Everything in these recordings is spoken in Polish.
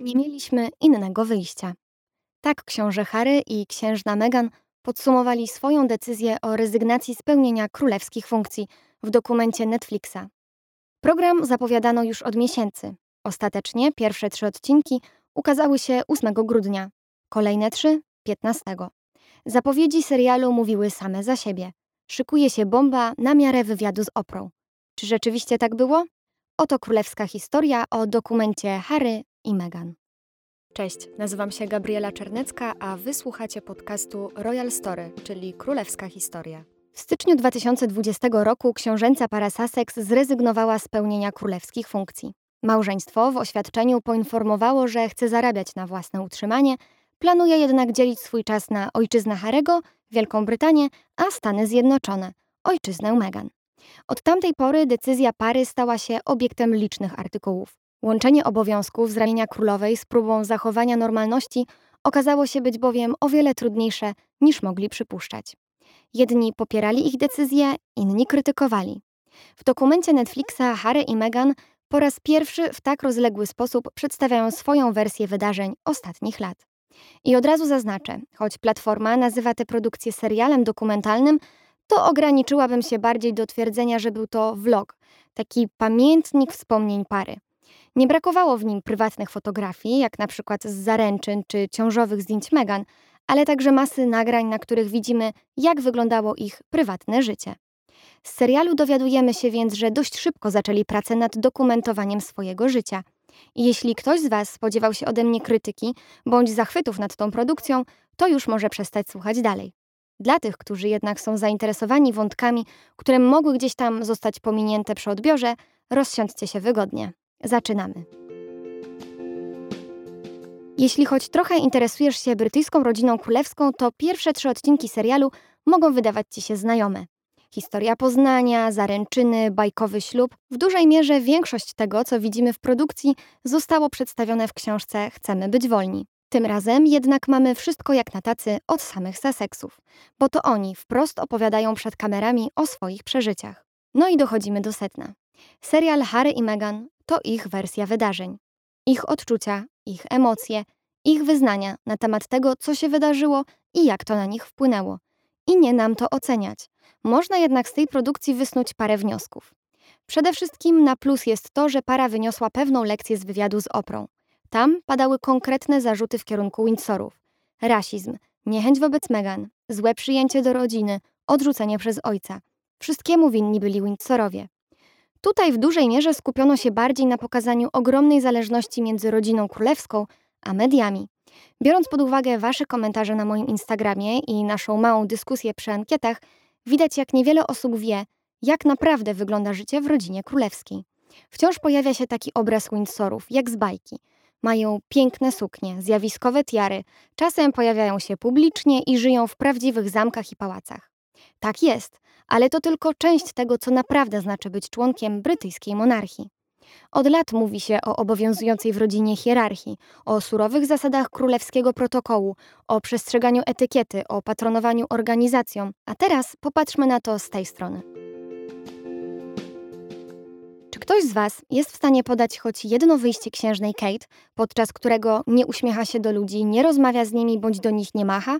Nie mieliśmy innego wyjścia. Tak książę Harry i księżna Meghan podsumowali swoją decyzję o rezygnacji z pełnienia królewskich funkcji w dokumencie Netflixa. Program zapowiadano już od miesięcy. Ostatecznie pierwsze trzy odcinki ukazały się 8 grudnia, kolejne trzy 15. Zapowiedzi serialu mówiły same za siebie. Szykuje się bomba na miarę wywiadu z Oprą. Czy rzeczywiście tak było? Oto królewska historia o dokumencie Harry i Meghan. Cześć, nazywam się Gabriela Czernecka, a wysłuchacie podcastu Royal Story, czyli Królewska Historia. W styczniu 2020 roku książęca para Sussex zrezygnowała z pełnienia królewskich funkcji. Małżeństwo w oświadczeniu poinformowało, że chce zarabiać na własne utrzymanie, planuje jednak dzielić swój czas na ojczyznę Harego, Wielką Brytanię, a Stany Zjednoczone, ojczyznę Meghan. Od tamtej pory decyzja pary stała się obiektem licznych artykułów. Łączenie obowiązków z ramienia królowej z próbą zachowania normalności okazało się być bowiem o wiele trudniejsze niż mogli przypuszczać. Jedni popierali ich decyzje, inni krytykowali. W dokumencie Netflixa Harry i Meghan po raz pierwszy w tak rozległy sposób przedstawiają swoją wersję wydarzeń ostatnich lat. I od razu zaznaczę, choć platforma nazywa tę produkcję serialem dokumentalnym, to ograniczyłabym się bardziej do twierdzenia, że był to vlog, taki pamiętnik wspomnień pary. Nie brakowało w nim prywatnych fotografii, jak na przykład z zaręczyn czy ciążowych zdjęć Meghan, ale także masy nagrań, na których widzimy, jak wyglądało ich prywatne życie. Z serialu dowiadujemy się więc, że dość szybko zaczęli pracę nad dokumentowaniem swojego życia. Jeśli ktoś z Was spodziewał się ode mnie krytyki bądź zachwytów nad tą produkcją, to już może przestać słuchać dalej. Dla tych, którzy jednak są zainteresowani wątkami, które mogły gdzieś tam zostać pominięte przy odbiorze, rozsiądźcie się wygodnie. Zaczynamy. Jeśli choć trochę interesujesz się brytyjską rodziną królewską, to pierwsze trzy odcinki serialu mogą wydawać ci się znajome. Historia Poznania, zaręczyny, bajkowy ślub. W dużej mierze większość tego, co widzimy w produkcji, zostało przedstawione w książce Chcemy być wolni. Tym razem jednak mamy wszystko jak na tacy od samych Sussexów, bo to oni wprost opowiadają przed kamerami o swoich przeżyciach. No i dochodzimy do setna. Serial Harry i Meghan to ich wersja wydarzeń. Ich odczucia, ich emocje, ich wyznania na temat tego, co się wydarzyło i jak to na nich wpłynęło. I nie nam to oceniać. Można jednak z tej produkcji wysnuć parę wniosków. Przede wszystkim na plus jest to, że para wyniosła pewną lekcję z wywiadu z Oprą. Tam padały konkretne zarzuty w kierunku Windsorów. Rasizm, niechęć wobec Meghan, złe przyjęcie do rodziny, odrzucenie przez ojca. Wszystkiemu winni byli Windsorowie. Tutaj w dużej mierze skupiono się bardziej na pokazaniu ogromnej zależności między rodziną królewską a mediami. Biorąc pod uwagę Wasze komentarze na moim Instagramie i naszą małą dyskusję przy ankietach, widać jak niewiele osób wie, jak naprawdę wygląda życie w rodzinie królewskiej. Wciąż pojawia się taki obraz Windsorów, jak z bajki. Mają piękne suknie, zjawiskowe tiary, czasem pojawiają się publicznie i żyją w prawdziwych zamkach i pałacach. Tak jest, ale to tylko część tego, co naprawdę znaczy być członkiem brytyjskiej monarchii. Od lat mówi się o obowiązującej w rodzinie hierarchii, o surowych zasadach królewskiego protokołu, o przestrzeganiu etykiety, o patronowaniu organizacjom, a teraz popatrzmy na to z tej strony. Czy ktoś z Was jest w stanie podać choć jedno wyjście księżnej Kate, podczas którego nie uśmiecha się do ludzi, nie rozmawia z nimi bądź do nich nie macha?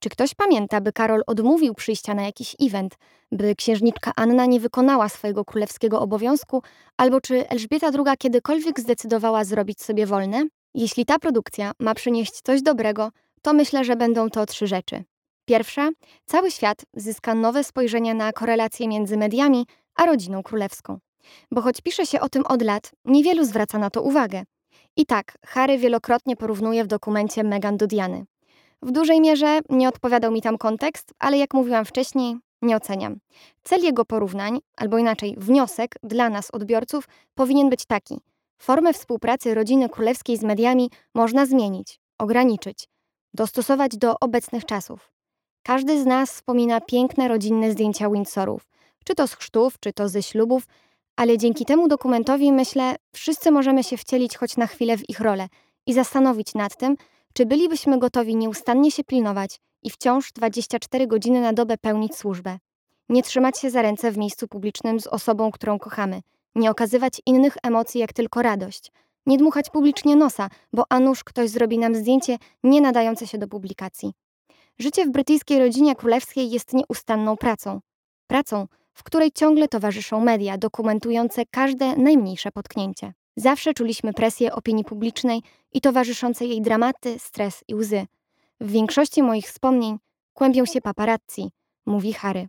Czy ktoś pamięta, by Karol odmówił przyjścia na jakiś event, by księżniczka Anna nie wykonała swojego królewskiego obowiązku, albo czy Elżbieta II kiedykolwiek zdecydowała zrobić sobie wolne? Jeśli ta produkcja ma przynieść coś dobrego, to myślę, że będą to trzy rzeczy. Pierwsza, cały świat zyska nowe spojrzenie na korelacje między mediami a rodziną królewską. Bo choć pisze się o tym od lat, niewielu zwraca na to uwagę. I tak, Harry wielokrotnie porównuje w dokumencie Meghan do Diany. W dużej mierze nie odpowiadał mi tam kontekst, ale jak mówiłam wcześniej, nie oceniam. Cel jego porównań, albo inaczej wniosek dla nas, odbiorców, powinien być taki. Formę współpracy rodziny królewskiej z mediami można zmienić, ograniczyć, dostosować do obecnych czasów. Każdy z nas wspomina piękne rodzinne zdjęcia Windsorów, czy to z chrztów, czy to ze ślubów, ale dzięki temu dokumentowi, myślę, wszyscy możemy się wcielić choć na chwilę w ich rolę i zastanowić nad tym, czy bylibyśmy gotowi nieustannie się pilnować i wciąż 24 godziny na dobę pełnić służbę? Nie trzymać się za ręce w miejscu publicznym z osobą, którą kochamy, nie okazywać innych emocji jak tylko radość, Nie dmuchać publicznie nosa, bo a nuż ktoś zrobi nam zdjęcie nie nadające się do publikacji. Życie w brytyjskiej rodzinie królewskiej jest nieustanną pracą. Pracą, w której ciągle towarzyszą media dokumentujące każde najmniejsze potknięcie. Zawsze czuliśmy presję opinii publicznej i towarzyszące jej dramaty, stres i łzy. W większości moich wspomnień kłębią się paparazzi, mówi Harry.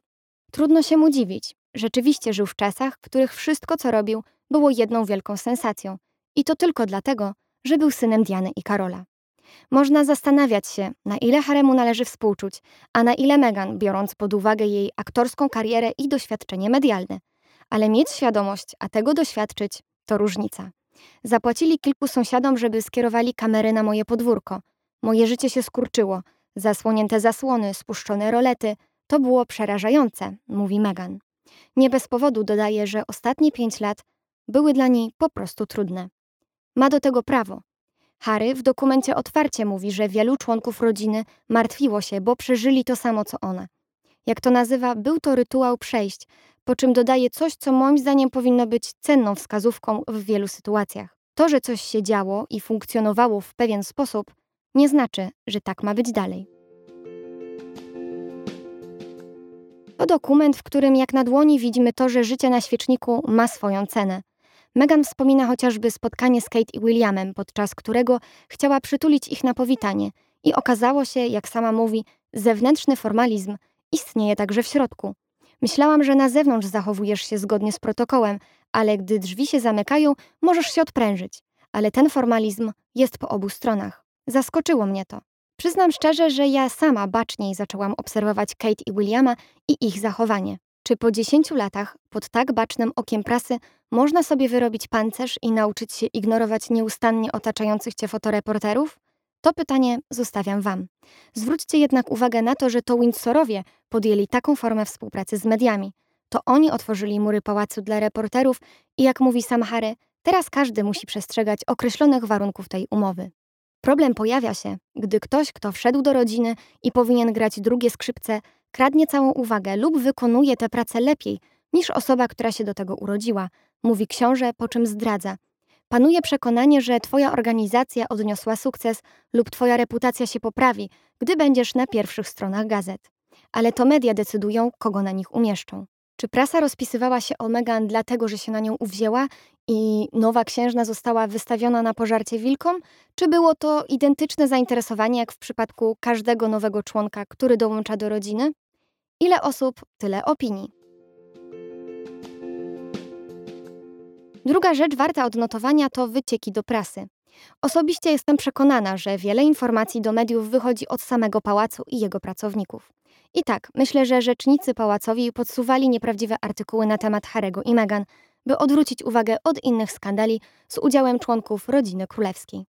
Trudno się mu dziwić. Rzeczywiście żył w czasach, w których wszystko, co robił, było jedną wielką sensacją. I to tylko dlatego, że był synem Diany i Karola. Można zastanawiać się, na ile Haremu należy współczuć, a na ile Meghan, biorąc pod uwagę jej aktorską karierę i doświadczenie medialne. Ale mieć świadomość, a tego doświadczyć, to różnica. Zapłacili kilku sąsiadom, żeby skierowali kamery na moje podwórko. Moje życie się skurczyło. Zasłonięte zasłony, spuszczone rolety. To było przerażające, mówi Megan. Nie bez powodu dodaje, że ostatnie pięć lat były dla niej po prostu trudne. Ma do tego prawo. Harry w dokumencie otwarcie mówi, że wielu członków rodziny martwiło się, bo przeżyli to samo co ona. Jak to nazywa, był to rytuał przejść, po czym dodaje coś, co moim zdaniem powinno być cenną wskazówką w wielu sytuacjach. To, że coś się działo i funkcjonowało w pewien sposób, nie znaczy, że tak ma być dalej. To dokument, w którym jak na dłoni widzimy to, że życie na świeczniku ma swoją cenę. Megan wspomina chociażby spotkanie z Kate i Williamem, podczas którego chciała przytulić ich na powitanie i okazało się, jak sama mówi, zewnętrzny formalizm istnieje także w środku. Myślałam, że na zewnątrz zachowujesz się zgodnie z protokołem, ale gdy drzwi się zamykają, możesz się odprężyć. Ale ten formalizm jest po obu stronach. Zaskoczyło mnie to. Przyznam szczerze, że ja sama baczniej zaczęłam obserwować Kate i Williama i ich zachowanie. Czy po 10 latach, pod tak bacznym okiem prasy, można sobie wyrobić pancerz i nauczyć się ignorować nieustannie otaczających cię fotoreporterów? To pytanie zostawiam Wam. Zwróćcie jednak uwagę na to, że to Windsorowie podjęli taką formę współpracy z mediami. To oni otworzyli mury pałacu dla reporterów i jak mówi sam Harry, teraz każdy musi przestrzegać określonych warunków tej umowy. Problem pojawia się, gdy ktoś, kto wszedł do rodziny i powinien grać drugie skrzypce, kradnie całą uwagę lub wykonuje tę pracę lepiej niż osoba, która się do tego urodziła, mówi książę, po czym zdradza – Panuje przekonanie, że Twoja organizacja odniosła sukces lub Twoja reputacja się poprawi, gdy będziesz na pierwszych stronach gazet. Ale to media decydują, kogo na nich umieszczą. Czy prasa rozpisywała się o Megan dlatego, że się na nią uwzięła i nowa księżna została wystawiona na pożarcie wilkom? Czy było to identyczne zainteresowanie jak w przypadku każdego nowego członka, który dołącza do rodziny? Ile osób, tyle opinii. Druga rzecz warta odnotowania to wycieki do prasy. Osobiście jestem przekonana, że wiele informacji do mediów wychodzi od samego pałacu i jego pracowników. I tak, myślę, że rzecznicy pałacowi podsuwali nieprawdziwe artykuły na temat Harego i Meghan, by odwrócić uwagę od innych skandali z udziałem członków rodziny królewskiej.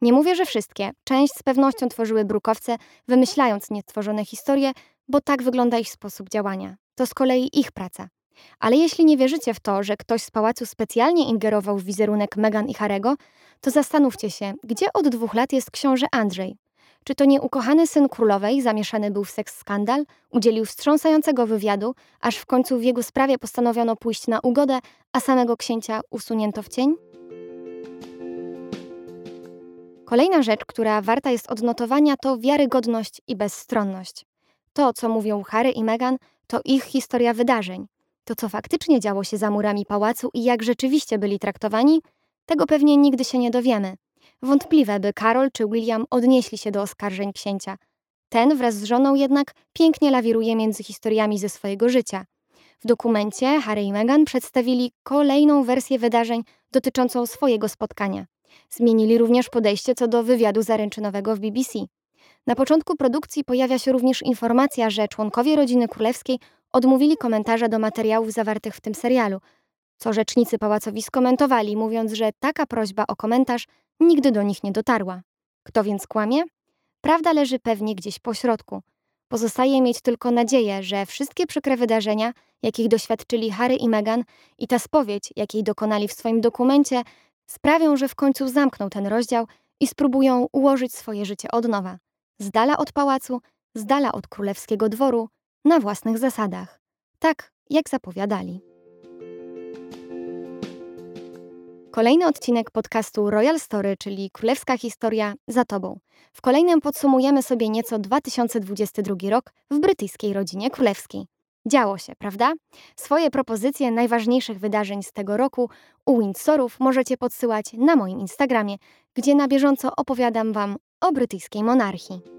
Nie mówię, że wszystkie, część z pewnością tworzyły brukowce, wymyślając niestworzone historie, bo tak wygląda ich sposób działania. To z kolei ich praca. Ale jeśli nie wierzycie w to, że ktoś z pałacu specjalnie ingerował w wizerunek Meghan i Harego, to zastanówcie się, gdzie od dwóch lat jest książę Andrzej. Czy to nie ukochany syn królowej zamieszany był w seks skandal, udzielił wstrząsającego wywiadu, aż w końcu w jego sprawie postanowiono pójść na ugodę, a samego księcia usunięto w cień? Kolejna rzecz, która warta jest odnotowania, to wiarygodność i bezstronność. To, co mówią Harry i Meghan, to ich historia wydarzeń. To, co faktycznie działo się za murami pałacu i jak rzeczywiście byli traktowani, tego pewnie nigdy się nie dowiemy. Wątpliwe, by Karol czy William odnieśli się do oskarżeń księcia. Ten wraz z żoną jednak pięknie lawiruje między historiami ze swojego życia. W dokumencie Harry i Meghan przedstawili kolejną wersję wydarzeń dotyczącą swojego spotkania. Zmienili również podejście co do wywiadu zaręczynowego w BBC. Na początku produkcji pojawia się również informacja, że członkowie rodziny królewskiej odmówili komentarza do materiałów zawartych w tym serialu, co rzecznicy pałacowi skomentowali, mówiąc, że taka prośba o komentarz nigdy do nich nie dotarła. Kto więc kłamie? Prawda leży pewnie gdzieś po środku. Pozostaje mieć tylko nadzieję, że wszystkie przykre wydarzenia, jakich doświadczyli Harry i Meghan i ta spowiedź, jakiej dokonali w swoim dokumencie, sprawią, że w końcu zamkną ten rozdział i spróbują ułożyć swoje życie od nowa. Z dala od pałacu, z dala od królewskiego dworu, na własnych zasadach, tak jak zapowiadali. Kolejny odcinek podcastu Royal Story, czyli Królewska Historia, za Tobą. W kolejnym podsumujemy sobie nieco 2022 rok w brytyjskiej rodzinie królewskiej. Działo się, prawda? Swoje propozycje najważniejszych wydarzeń z tego roku u Windsorów możecie podsyłać na moim Instagramie, gdzie na bieżąco opowiadam Wam o brytyjskiej monarchii.